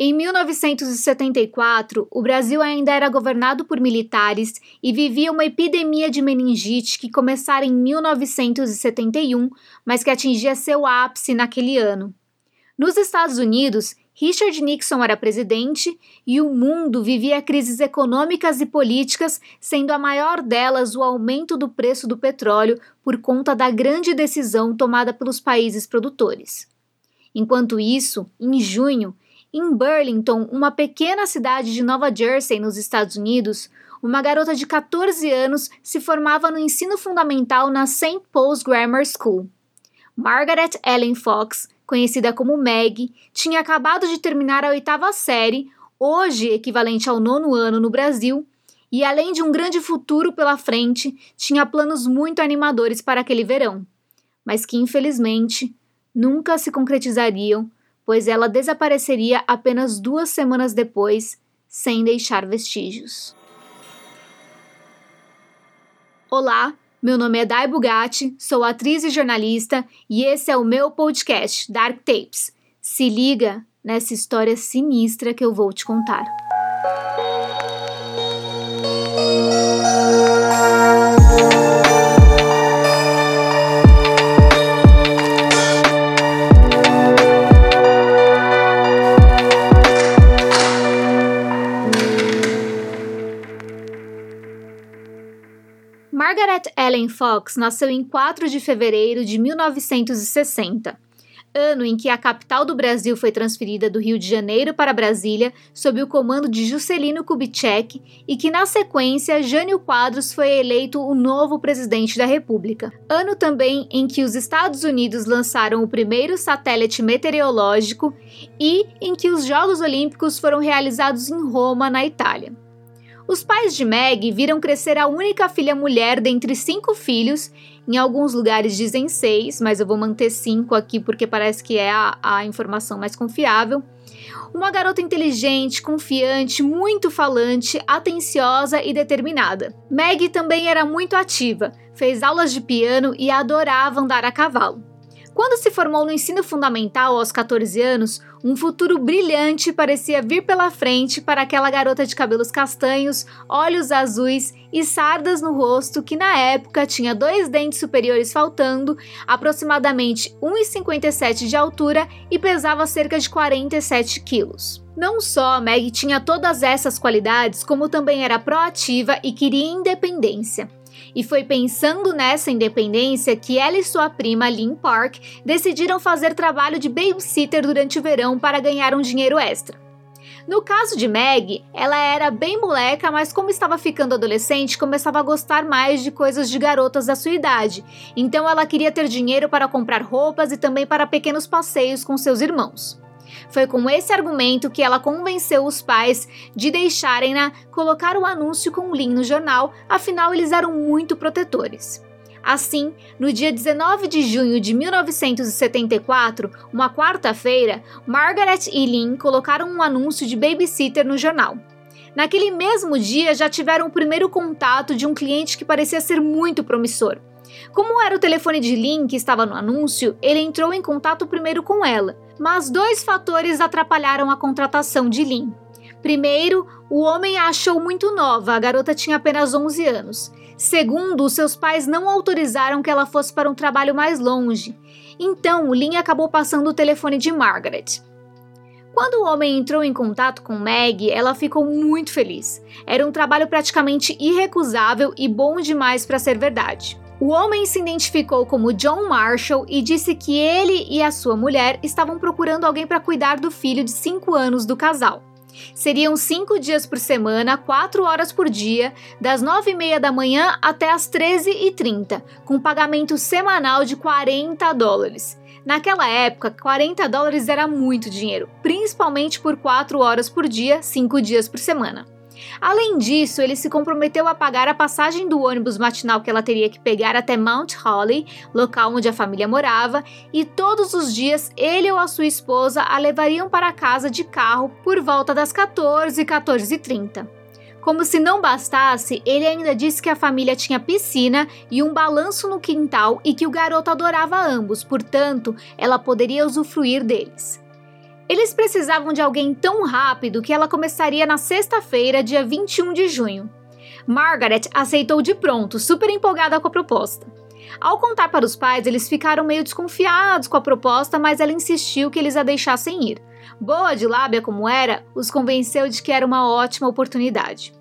Em 1974, o Brasil ainda era governado por militares e vivia uma epidemia de meningite que começara em 1971, mas que atingia seu ápice naquele ano. Nos Estados Unidos, Richard Nixon era presidente e o mundo vivia crises econômicas e políticas, sendo a maior delas o aumento do preço do petróleo por conta da grande decisão tomada pelos países produtores. Enquanto isso, em junho, em Burlington, uma pequena cidade de Nova Jersey, nos Estados Unidos, uma garota de 14 anos se formava no ensino fundamental na St. Paul's Grammar School. Margaret Ellen Fox, conhecida como Meg, tinha acabado de terminar a oitava série, hoje equivalente ao nono ano no Brasil, e além de um grande futuro pela frente, tinha planos muito animadores para aquele verão, mas que infelizmente nunca se concretizariam pois ela desapareceria apenas duas semanas depois, sem deixar vestígios. Olá, meu nome é Dai Bugatti, sou atriz e jornalista e esse é o meu podcast Dark Tapes. Se liga nessa história sinistra que eu vou te contar. Ellen Fox nasceu em 4 de fevereiro de 1960, ano em que a capital do Brasil foi transferida do Rio de Janeiro para Brasília sob o comando de Juscelino Kubitschek e que, na sequência, Jânio Quadros foi eleito o novo presidente da República. Ano também em que os Estados Unidos lançaram o primeiro satélite meteorológico e em que os Jogos Olímpicos foram realizados em Roma, na Itália. Os pais de Meg viram crescer a única filha mulher dentre cinco filhos. Em alguns lugares dizem seis, mas eu vou manter cinco aqui porque parece que é a, a informação mais confiável. Uma garota inteligente, confiante, muito falante, atenciosa e determinada. Meg também era muito ativa, fez aulas de piano e adorava andar a cavalo. Quando se formou no ensino fundamental aos 14 anos, um futuro brilhante parecia vir pela frente para aquela garota de cabelos castanhos, olhos azuis e sardas no rosto que na época tinha dois dentes superiores faltando, aproximadamente 1,57 de altura e pesava cerca de 47 quilos. Não só Meg tinha todas essas qualidades, como também era proativa e queria independência. E foi pensando nessa independência que ela e sua prima Lynn Park decidiram fazer trabalho de babysitter durante o verão para ganhar um dinheiro extra. No caso de Meg, ela era bem moleca, mas como estava ficando adolescente, começava a gostar mais de coisas de garotas da sua idade. Então ela queria ter dinheiro para comprar roupas e também para pequenos passeios com seus irmãos. Foi com esse argumento que ela convenceu os pais de deixarem-na colocar o anúncio com Lin no jornal, afinal eles eram muito protetores. Assim, no dia 19 de junho de 1974, uma quarta-feira, Margaret e Lynn colocaram um anúncio de babysitter no jornal. Naquele mesmo dia, já tiveram o primeiro contato de um cliente que parecia ser muito promissor. Como era o telefone de Lynn que estava no anúncio, ele entrou em contato primeiro com ela, mas dois fatores atrapalharam a contratação de Lynn. Primeiro, o homem a achou muito nova, a garota tinha apenas 11 anos. Segundo, seus pais não autorizaram que ela fosse para um trabalho mais longe. Então, Lynn acabou passando o telefone de Margaret. Quando o homem entrou em contato com Meg, ela ficou muito feliz. Era um trabalho praticamente irrecusável e bom demais para ser verdade. O homem se identificou como John Marshall e disse que ele e a sua mulher estavam procurando alguém para cuidar do filho de 5 anos do casal. Seriam cinco dias por semana, quatro horas por dia, das nove e meia da manhã até as 13h30, com pagamento semanal de 40 dólares. Naquela época, 40 dólares era muito dinheiro, principalmente por quatro horas por dia, cinco dias por semana. Além disso, ele se comprometeu a pagar a passagem do ônibus matinal que ela teria que pegar até Mount Holly, local onde a família morava, e todos os dias ele ou a sua esposa a levariam para casa de carro por volta das 14 e 14h30. Como se não bastasse, ele ainda disse que a família tinha piscina e um balanço no quintal e que o garoto adorava ambos, portanto, ela poderia usufruir deles. Eles precisavam de alguém tão rápido que ela começaria na sexta-feira, dia 21 de junho. Margaret aceitou de pronto, super empolgada com a proposta. Ao contar para os pais, eles ficaram meio desconfiados com a proposta, mas ela insistiu que eles a deixassem ir. Boa de lábia como era, os convenceu de que era uma ótima oportunidade.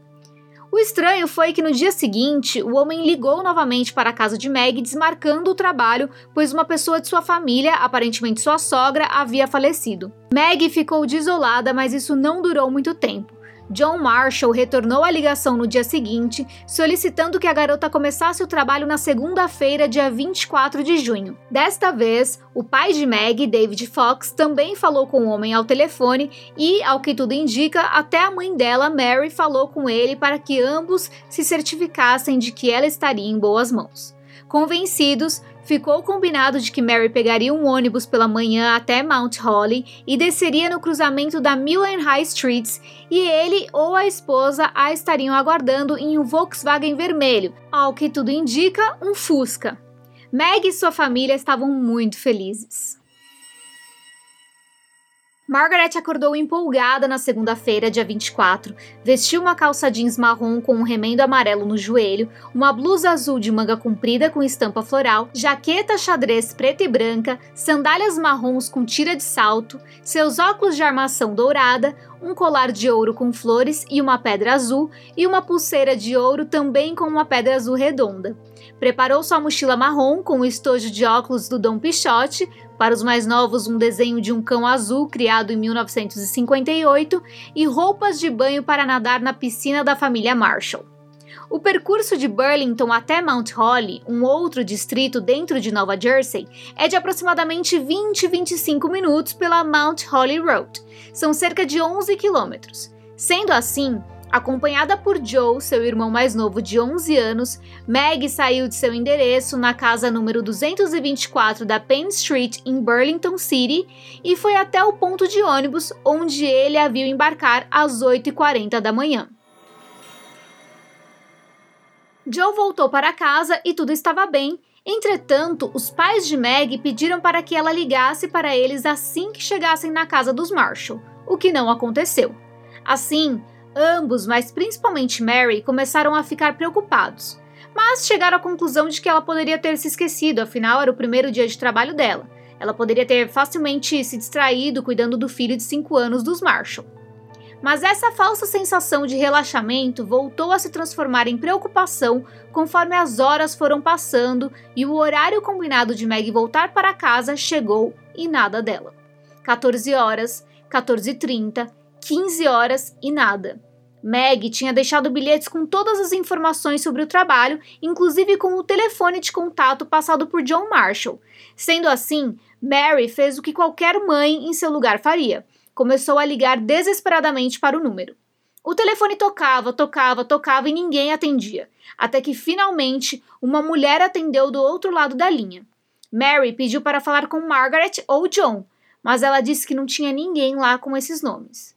O estranho foi que no dia seguinte, o homem ligou novamente para a casa de Meg, desmarcando o trabalho, pois uma pessoa de sua família, aparentemente sua sogra, havia falecido. Meg ficou desolada, mas isso não durou muito tempo. John Marshall retornou à ligação no dia seguinte, solicitando que a garota começasse o trabalho na segunda-feira, dia 24 de junho. Desta vez, o pai de Meg, David Fox, também falou com o homem ao telefone e, ao que tudo indica, até a mãe dela, Mary, falou com ele para que ambos se certificassem de que ela estaria em boas mãos. Convencidos, ficou combinado de que Mary pegaria um ônibus pela manhã até Mount Holly e desceria no cruzamento da Mill and High Streets, e ele ou a esposa a estariam aguardando em um Volkswagen vermelho, ao que tudo indica, um Fusca. Meg e sua família estavam muito felizes. Margaret acordou empolgada na segunda-feira, dia 24. Vestiu uma calça jeans marrom com um remendo amarelo no joelho, uma blusa azul de manga comprida com estampa floral, jaqueta xadrez preta e branca, sandálias marrons com tira de salto, seus óculos de armação dourada, um colar de ouro com flores e uma pedra azul e uma pulseira de ouro também com uma pedra azul redonda. Preparou sua mochila marrom com o estojo de óculos do Dom Pichote, para os mais novos, um desenho de um cão azul criado em 1958 e roupas de banho para nadar na piscina da família Marshall. O percurso de Burlington até Mount Holly, um outro distrito dentro de Nova Jersey, é de aproximadamente 20-25 minutos pela Mount Holly Road. São cerca de 11 quilômetros. Sendo assim, Acompanhada por Joe, seu irmão mais novo de 11 anos, Meg saiu de seu endereço na casa número 224 da Penn Street em Burlington City e foi até o ponto de ônibus onde ele a viu embarcar às 8h40 da manhã. Joe voltou para casa e tudo estava bem. Entretanto, os pais de Meg pediram para que ela ligasse para eles assim que chegassem na casa dos Marshall, o que não aconteceu. Assim, Ambos, mas principalmente Mary, começaram a ficar preocupados, mas chegaram à conclusão de que ela poderia ter se esquecido, afinal era o primeiro dia de trabalho dela. Ela poderia ter facilmente se distraído cuidando do filho de 5 anos dos Marshall. Mas essa falsa sensação de relaxamento voltou a se transformar em preocupação conforme as horas foram passando e o horário combinado de Meg voltar para casa chegou e nada dela. 14 horas, 14h30, 15 horas e nada. Meg tinha deixado bilhetes com todas as informações sobre o trabalho, inclusive com o telefone de contato passado por John Marshall. Sendo assim, Mary fez o que qualquer mãe em seu lugar faria. Começou a ligar desesperadamente para o número. O telefone tocava, tocava, tocava e ninguém atendia, até que finalmente uma mulher atendeu do outro lado da linha. Mary pediu para falar com Margaret ou John, mas ela disse que não tinha ninguém lá com esses nomes.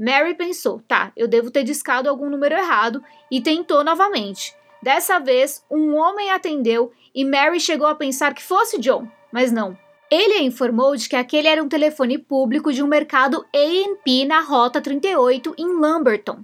Mary pensou: tá, eu devo ter discado algum número errado e tentou novamente. Dessa vez, um homem atendeu e Mary chegou a pensar que fosse John, mas não. Ele a informou de que aquele era um telefone público de um mercado A&P na Rota 38 em Lumberton.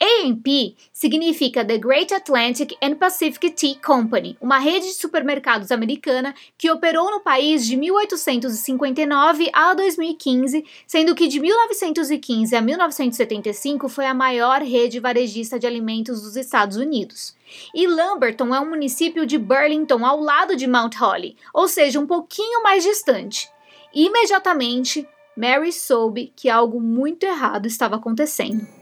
A&P significa The Great Atlantic and Pacific Tea Company, uma rede de supermercados americana que operou no país de 1859 a 2015, sendo que de 1915 a 1975 foi a maior rede varejista de alimentos dos Estados Unidos. E Lumberton é um município de Burlington ao lado de Mount Holly, ou seja, um pouquinho mais distante. Imediatamente, Mary soube que algo muito errado estava acontecendo.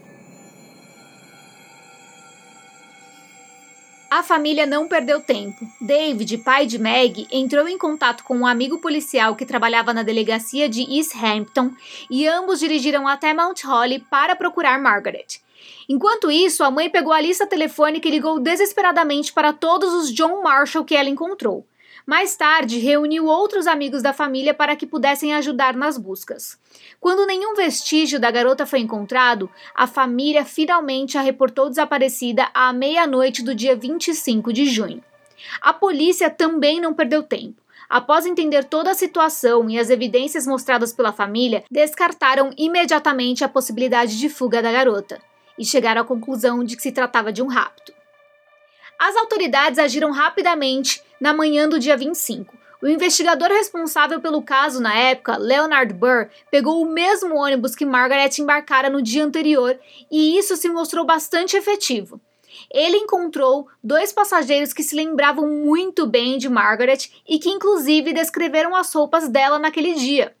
A família não perdeu tempo. David, pai de Meg, entrou em contato com um amigo policial que trabalhava na delegacia de East Hampton e ambos dirigiram até Mount Holly para procurar Margaret. Enquanto isso, a mãe pegou a lista telefônica e ligou desesperadamente para todos os John Marshall que ela encontrou. Mais tarde, reuniu outros amigos da família para que pudessem ajudar nas buscas. Quando nenhum vestígio da garota foi encontrado, a família finalmente a reportou desaparecida à meia-noite do dia 25 de junho. A polícia também não perdeu tempo. após entender toda a situação e as evidências mostradas pela família, descartaram imediatamente a possibilidade de fuga da garota e chegaram à conclusão de que se tratava de um rapto. As autoridades agiram rapidamente na manhã do dia 25. O investigador responsável pelo caso na época, Leonard Burr, pegou o mesmo ônibus que Margaret embarcara no dia anterior e isso se mostrou bastante efetivo. Ele encontrou dois passageiros que se lembravam muito bem de Margaret e que, inclusive, descreveram as roupas dela naquele dia.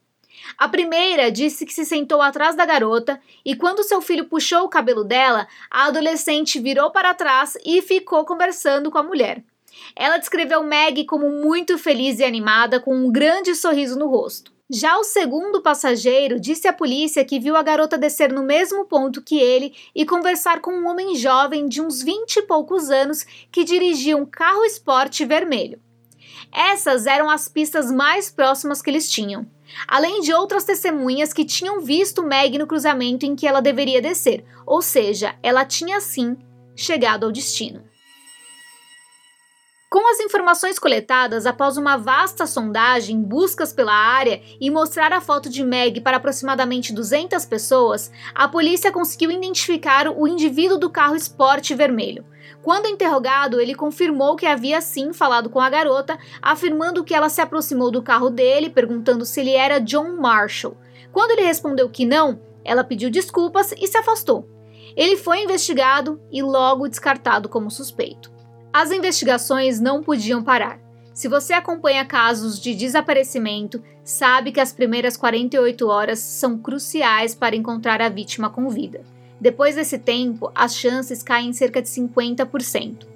A primeira disse que se sentou atrás da garota e, quando seu filho puxou o cabelo dela, a adolescente virou para trás e ficou conversando com a mulher. Ela descreveu Meg como muito feliz e animada, com um grande sorriso no rosto. Já o segundo passageiro disse à polícia que viu a garota descer no mesmo ponto que ele e conversar com um homem jovem de uns vinte e poucos anos que dirigia um carro esporte vermelho. Essas eram as pistas mais próximas que eles tinham, além de outras testemunhas que tinham visto Meg no cruzamento em que ela deveria descer, ou seja, ela tinha sim chegado ao destino. Com as informações coletadas após uma vasta sondagem, buscas pela área e mostrar a foto de Meg para aproximadamente 200 pessoas, a polícia conseguiu identificar o indivíduo do carro esporte vermelho. Quando interrogado, ele confirmou que havia sim falado com a garota, afirmando que ela se aproximou do carro dele, perguntando se ele era John Marshall. Quando ele respondeu que não, ela pediu desculpas e se afastou. Ele foi investigado e logo descartado como suspeito. As investigações não podiam parar. Se você acompanha casos de desaparecimento, sabe que as primeiras 48 horas são cruciais para encontrar a vítima com vida. Depois desse tempo, as chances caem em cerca de 50%.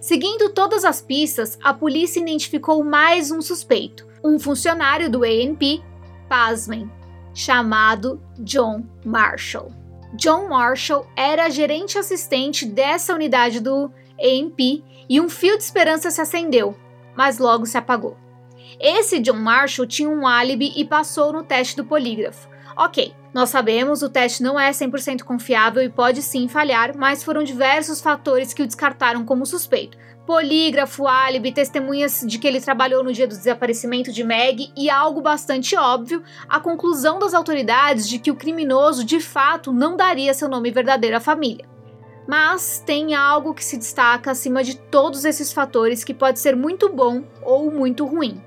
Seguindo todas as pistas, a polícia identificou mais um suspeito, um funcionário do ANP, pasmem, chamado John Marshall. John Marshall era gerente assistente dessa unidade do ANP e um fio de esperança se acendeu, mas logo se apagou. Esse John Marshall tinha um álibi e passou no teste do polígrafo. Ok, nós sabemos o teste não é 100% confiável e pode sim falhar, mas foram diversos fatores que o descartaram como suspeito. Polígrafo, álibi, testemunhas de que ele trabalhou no dia do desaparecimento de Meg e algo bastante óbvio, a conclusão das autoridades de que o criminoso de fato não daria seu nome verdadeiro à família. Mas tem algo que se destaca acima de todos esses fatores que pode ser muito bom ou muito ruim.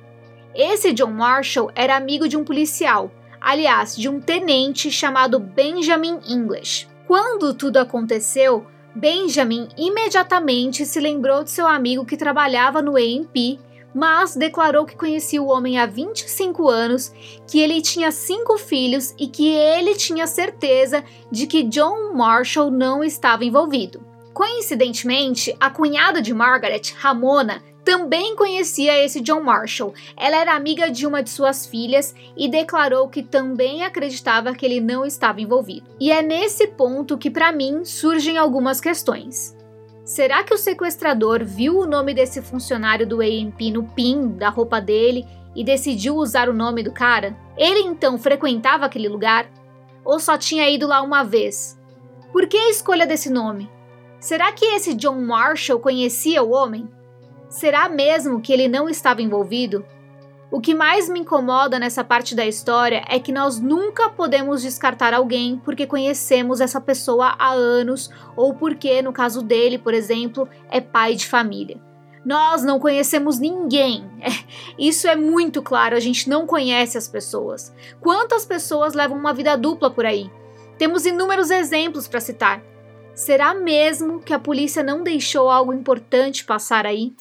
Esse John Marshall era amigo de um policial, aliás, de um tenente chamado Benjamin English. Quando tudo aconteceu, Benjamin imediatamente se lembrou de seu amigo que trabalhava no AMP mas declarou que conhecia o homem há 25 anos, que ele tinha cinco filhos e que ele tinha certeza de que John Marshall não estava envolvido. Coincidentemente, a cunhada de Margaret, Ramona, também conhecia esse John Marshall. Ela era amiga de uma de suas filhas e declarou que também acreditava que ele não estava envolvido. E é nesse ponto que, para mim, surgem algumas questões. Será que o sequestrador viu o nome desse funcionário do AMP no PIN da roupa dele e decidiu usar o nome do cara? Ele então frequentava aquele lugar? Ou só tinha ido lá uma vez? Por que a escolha desse nome? Será que esse John Marshall conhecia o homem? Será mesmo que ele não estava envolvido? O que mais me incomoda nessa parte da história é que nós nunca podemos descartar alguém porque conhecemos essa pessoa há anos ou porque, no caso dele, por exemplo, é pai de família. Nós não conhecemos ninguém. Isso é muito claro, a gente não conhece as pessoas. Quantas pessoas levam uma vida dupla por aí? Temos inúmeros exemplos para citar. Será mesmo que a polícia não deixou algo importante passar aí?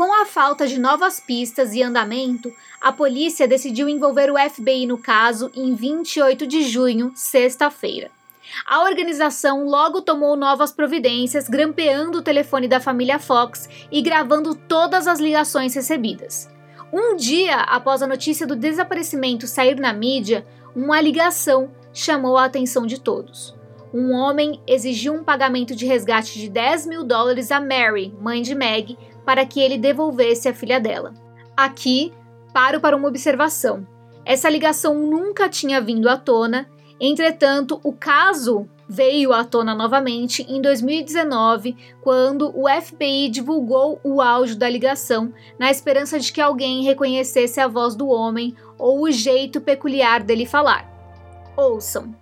Com a falta de novas pistas e andamento, a polícia decidiu envolver o FBI no caso em 28 de junho, sexta-feira. A organização logo tomou novas providências, grampeando o telefone da família Fox e gravando todas as ligações recebidas. Um dia após a notícia do desaparecimento sair na mídia, uma ligação chamou a atenção de todos. Um homem exigiu um pagamento de resgate de 10 mil dólares a Mary, mãe de Meg, para que ele devolvesse a filha dela. Aqui, paro para uma observação. Essa ligação nunca tinha vindo à tona, entretanto, o caso veio à tona novamente em 2019, quando o FBI divulgou o áudio da ligação, na esperança de que alguém reconhecesse a voz do homem ou o jeito peculiar dele falar. Ouçam.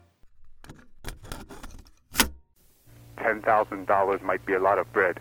$10,000 might be a lot of bread,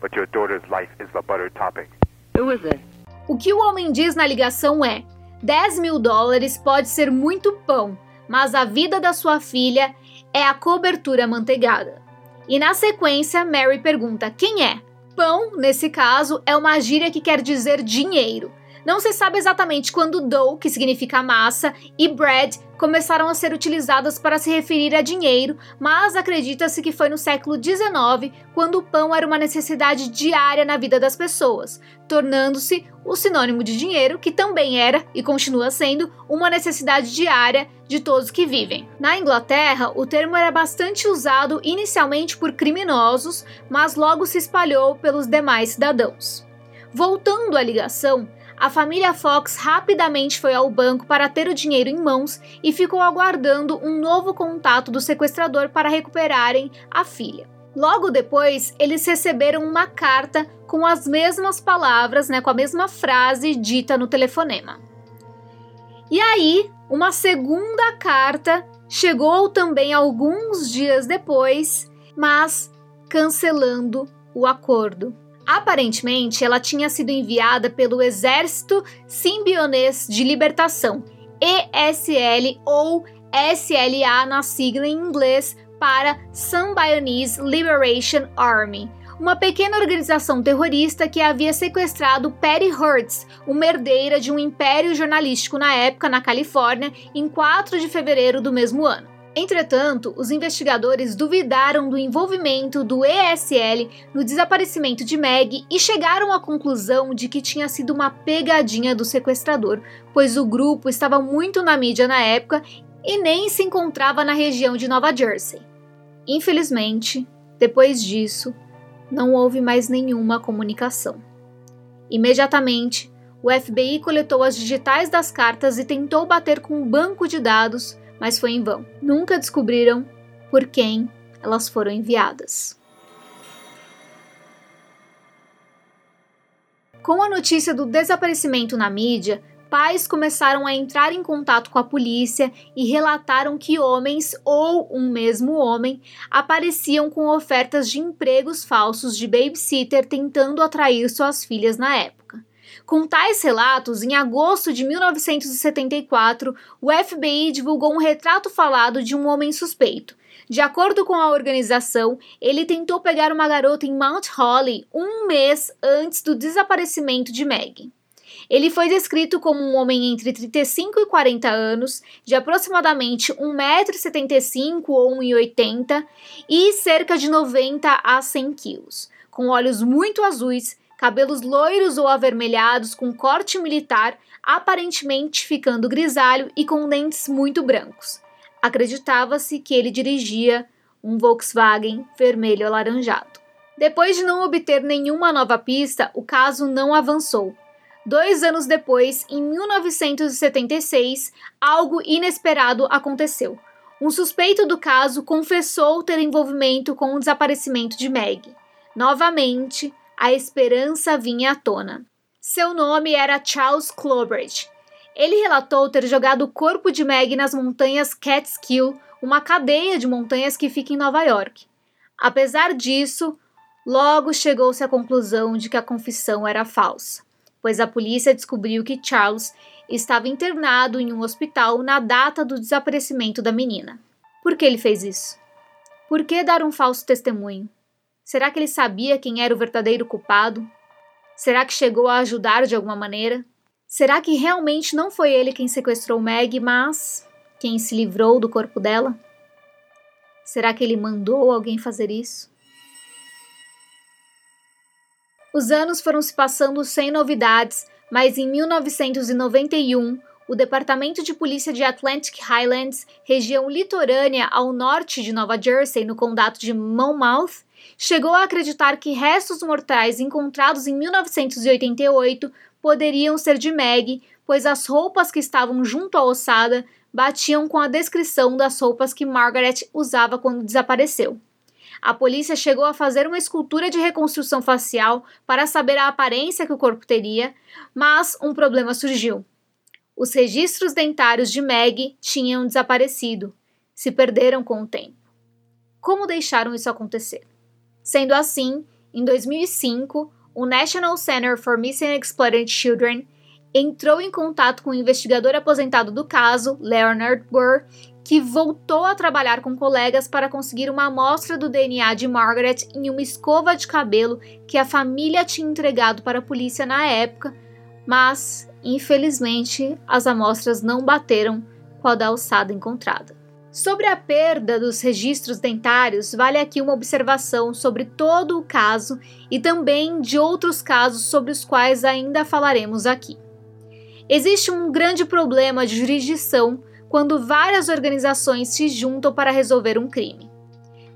but your daughter's life is the butter topping. Who is it? O que o homem diz na ligação é: 10 mil dólares pode ser muito pão, mas a vida da sua filha é a cobertura manteigada. E na sequência, Mary pergunta: quem é? Pão, nesse caso, é uma gíria que quer dizer dinheiro. Não se sabe exatamente quando dough, que significa massa, e bread começaram a ser utilizadas para se referir a dinheiro, mas acredita-se que foi no século XIX, quando o pão era uma necessidade diária na vida das pessoas, tornando-se o sinônimo de dinheiro, que também era e continua sendo uma necessidade diária de todos que vivem. Na Inglaterra, o termo era bastante usado inicialmente por criminosos, mas logo se espalhou pelos demais cidadãos. Voltando à ligação, a família Fox rapidamente foi ao banco para ter o dinheiro em mãos e ficou aguardando um novo contato do sequestrador para recuperarem a filha. Logo depois, eles receberam uma carta com as mesmas palavras, né, com a mesma frase dita no telefonema. E aí, uma segunda carta chegou também alguns dias depois, mas cancelando o acordo. Aparentemente, ela tinha sido enviada pelo Exército Simbionês de Libertação, ESL ou SLA na sigla em inglês para Symbionese Liberation Army, uma pequena organização terrorista que havia sequestrado Patty Hearst, uma herdeira de um império jornalístico na época na Califórnia, em 4 de fevereiro do mesmo ano. Entretanto, os investigadores duvidaram do envolvimento do ESL no desaparecimento de Meg e chegaram à conclusão de que tinha sido uma pegadinha do sequestrador, pois o grupo estava muito na mídia na época e nem se encontrava na região de Nova Jersey. Infelizmente, depois disso, não houve mais nenhuma comunicação. Imediatamente, o FBI coletou as digitais das cartas e tentou bater com um banco de dados mas foi em vão. Nunca descobriram por quem elas foram enviadas. Com a notícia do desaparecimento na mídia, pais começaram a entrar em contato com a polícia e relataram que homens ou um mesmo homem apareciam com ofertas de empregos falsos de babysitter tentando atrair suas filhas na época. Com tais relatos, em agosto de 1974, o FBI divulgou um retrato falado de um homem suspeito. De acordo com a organização, ele tentou pegar uma garota em Mount Holly um mês antes do desaparecimento de Meg. Ele foi descrito como um homem entre 35 e 40 anos, de aproximadamente 1,75m ou 1,80m e cerca de 90 a 100 quilos, com olhos muito azuis cabelos loiros ou avermelhados com corte militar, aparentemente ficando grisalho e com dentes muito brancos. Acreditava-se que ele dirigia um Volkswagen vermelho alaranjado. Depois de não obter nenhuma nova pista, o caso não avançou. Dois anos depois, em 1976, algo inesperado aconteceu. Um suspeito do caso confessou ter envolvimento com o desaparecimento de Meg. Novamente, a esperança vinha à tona. Seu nome era Charles Clobridge. Ele relatou ter jogado o corpo de Meg nas montanhas Catskill, uma cadeia de montanhas que fica em Nova York. Apesar disso, logo chegou-se à conclusão de que a confissão era falsa, pois a polícia descobriu que Charles estava internado em um hospital na data do desaparecimento da menina. Por que ele fez isso? Por que dar um falso testemunho? Será que ele sabia quem era o verdadeiro culpado? Será que chegou a ajudar de alguma maneira? Será que realmente não foi ele quem sequestrou Meg, mas quem se livrou do corpo dela? Será que ele mandou alguém fazer isso? Os anos foram se passando sem novidades, mas em 1991, o Departamento de Polícia de Atlantic Highlands, região litorânea ao norte de Nova Jersey, no condado de Monmouth, chegou a acreditar que restos mortais encontrados em 1988 poderiam ser de Meg, pois as roupas que estavam junto à ossada batiam com a descrição das roupas que Margaret usava quando desapareceu. A polícia chegou a fazer uma escultura de reconstrução facial para saber a aparência que o corpo teria, mas um problema surgiu. Os registros dentários de Meg tinham desaparecido, se perderam com o tempo. Como deixaram isso acontecer? Sendo assim, em 2005, o National Center for Missing and Exploited Children entrou em contato com o investigador aposentado do caso, Leonard Burr, que voltou a trabalhar com colegas para conseguir uma amostra do DNA de Margaret em uma escova de cabelo que a família tinha entregado para a polícia na época, mas, infelizmente, as amostras não bateram com a da alçada encontrada. Sobre a perda dos registros dentários, vale aqui uma observação sobre todo o caso e também de outros casos sobre os quais ainda falaremos aqui. Existe um grande problema de jurisdição quando várias organizações se juntam para resolver um crime.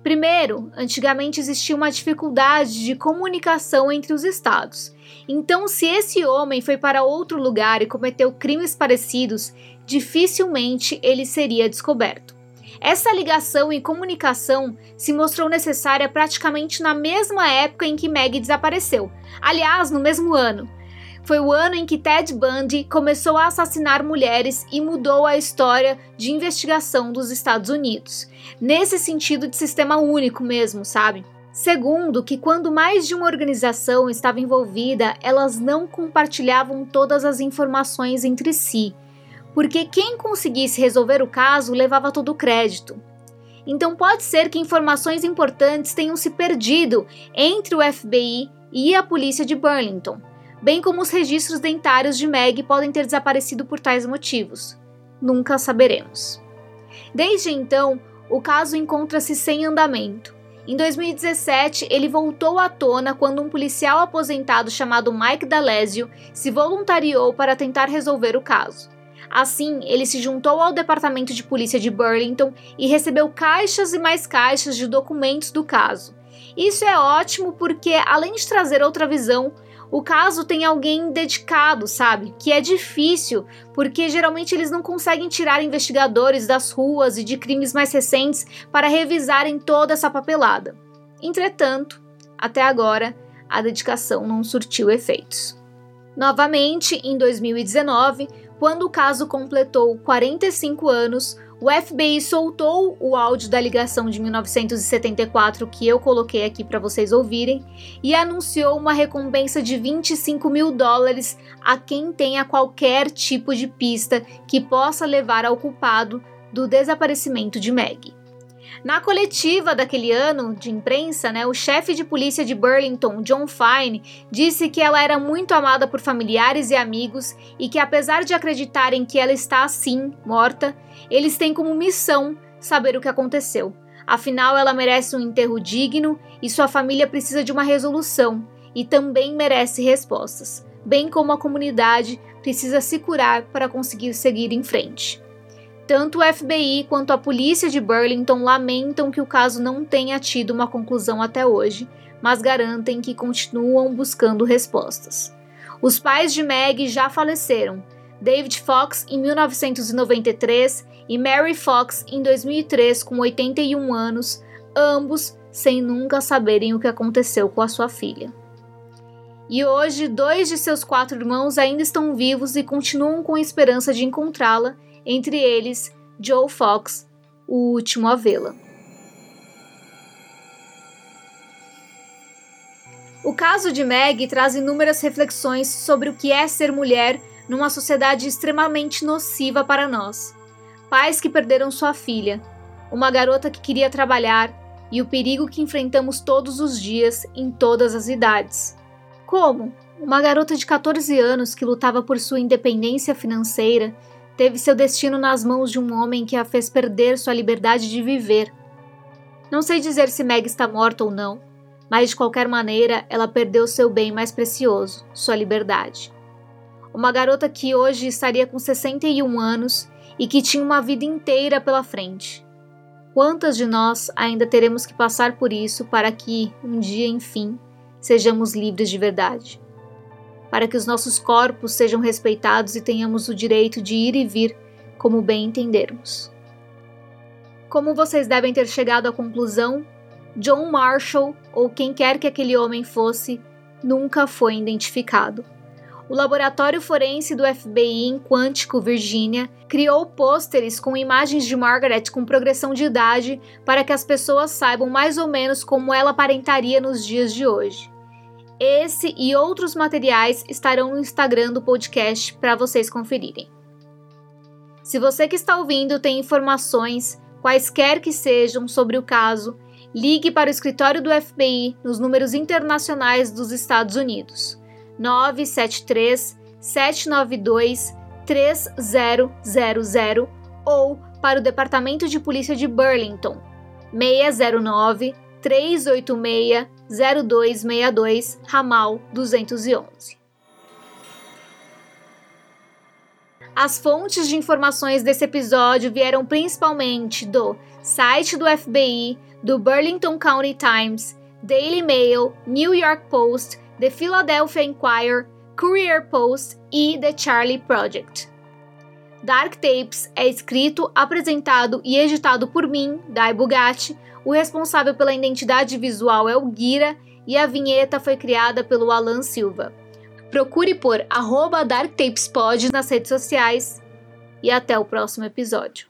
Primeiro, antigamente existia uma dificuldade de comunicação entre os estados. Então, se esse homem foi para outro lugar e cometeu crimes parecidos, dificilmente ele seria descoberto. Essa ligação e comunicação se mostrou necessária praticamente na mesma época em que Meg desapareceu, aliás, no mesmo ano. Foi o ano em que Ted Bundy começou a assassinar mulheres e mudou a história de investigação dos Estados Unidos. Nesse sentido de sistema único mesmo, sabe? Segundo, que quando mais de uma organização estava envolvida, elas não compartilhavam todas as informações entre si, porque quem conseguisse resolver o caso levava todo o crédito. Então pode ser que informações importantes tenham se perdido entre o FBI e a polícia de Burlington bem como os registros dentários de Meg podem ter desaparecido por tais motivos. Nunca saberemos. Desde então, o caso encontra-se sem andamento. Em 2017, ele voltou à tona quando um policial aposentado chamado Mike D'Alessio se voluntariou para tentar resolver o caso. Assim, ele se juntou ao departamento de polícia de Burlington e recebeu caixas e mais caixas de documentos do caso. Isso é ótimo porque, além de trazer outra visão, o caso tem alguém dedicado, sabe? Que é difícil, porque geralmente eles não conseguem tirar investigadores das ruas e de crimes mais recentes para revisarem toda essa papelada. Entretanto, até agora, a dedicação não surtiu efeitos. Novamente, em 2019, quando o caso completou 45 anos, o FBI soltou o áudio da ligação de 1974 que eu coloquei aqui para vocês ouvirem e anunciou uma recompensa de 25 mil dólares a quem tenha qualquer tipo de pista que possa levar ao culpado do desaparecimento de Meg. Na coletiva daquele ano de imprensa, né, o chefe de polícia de Burlington, John Fine, disse que ela era muito amada por familiares e amigos e que, apesar de acreditarem que ela está assim, morta, eles têm como missão saber o que aconteceu. Afinal, ela merece um enterro digno e sua família precisa de uma resolução e também merece respostas, bem como a comunidade precisa se curar para conseguir seguir em frente. Tanto o FBI quanto a polícia de Burlington lamentam que o caso não tenha tido uma conclusão até hoje, mas garantem que continuam buscando respostas. Os pais de Meg já faleceram, David Fox em 1993 e Mary Fox em 2003 com 81 anos, ambos sem nunca saberem o que aconteceu com a sua filha. E hoje, dois de seus quatro irmãos ainda estão vivos e continuam com a esperança de encontrá-la entre eles Joe Fox, o último a vê-la. O caso de Meg traz inúmeras reflexões sobre o que é ser mulher numa sociedade extremamente nociva para nós. Pais que perderam sua filha, uma garota que queria trabalhar e o perigo que enfrentamos todos os dias em todas as idades. Como? Uma garota de 14 anos que lutava por sua independência financeira teve seu destino nas mãos de um homem que a fez perder sua liberdade de viver. Não sei dizer se Meg está morta ou não, mas de qualquer maneira ela perdeu seu bem mais precioso, sua liberdade. Uma garota que hoje estaria com 61 anos e que tinha uma vida inteira pela frente. Quantas de nós ainda teremos que passar por isso para que, um dia, enfim, sejamos livres de verdade? Para que os nossos corpos sejam respeitados e tenhamos o direito de ir e vir como bem entendermos. Como vocês devem ter chegado à conclusão, John Marshall, ou quem quer que aquele homem fosse, nunca foi identificado. O laboratório forense do FBI em Quantico, Virgínia, criou pôsteres com imagens de Margaret com progressão de idade para que as pessoas saibam mais ou menos como ela aparentaria nos dias de hoje. Esse e outros materiais estarão no Instagram do podcast para vocês conferirem. Se você que está ouvindo tem informações, quaisquer que sejam, sobre o caso, ligue para o escritório do FBI nos números internacionais dos Estados Unidos 973 792 3000 ou para o Departamento de Polícia de Burlington 609 386 0262 ramal 211. As fontes de informações desse episódio vieram principalmente do site do FBI, do Burlington County Times, Daily Mail, New York Post, The Philadelphia Inquirer, Courier Post e The Charlie Project. Dark Tapes é escrito, apresentado e editado por mim, Dai Bugatti. O responsável pela identidade visual é o Guira e a vinheta foi criada pelo Alan Silva. Procure por DarkTapesPod nas redes sociais e até o próximo episódio.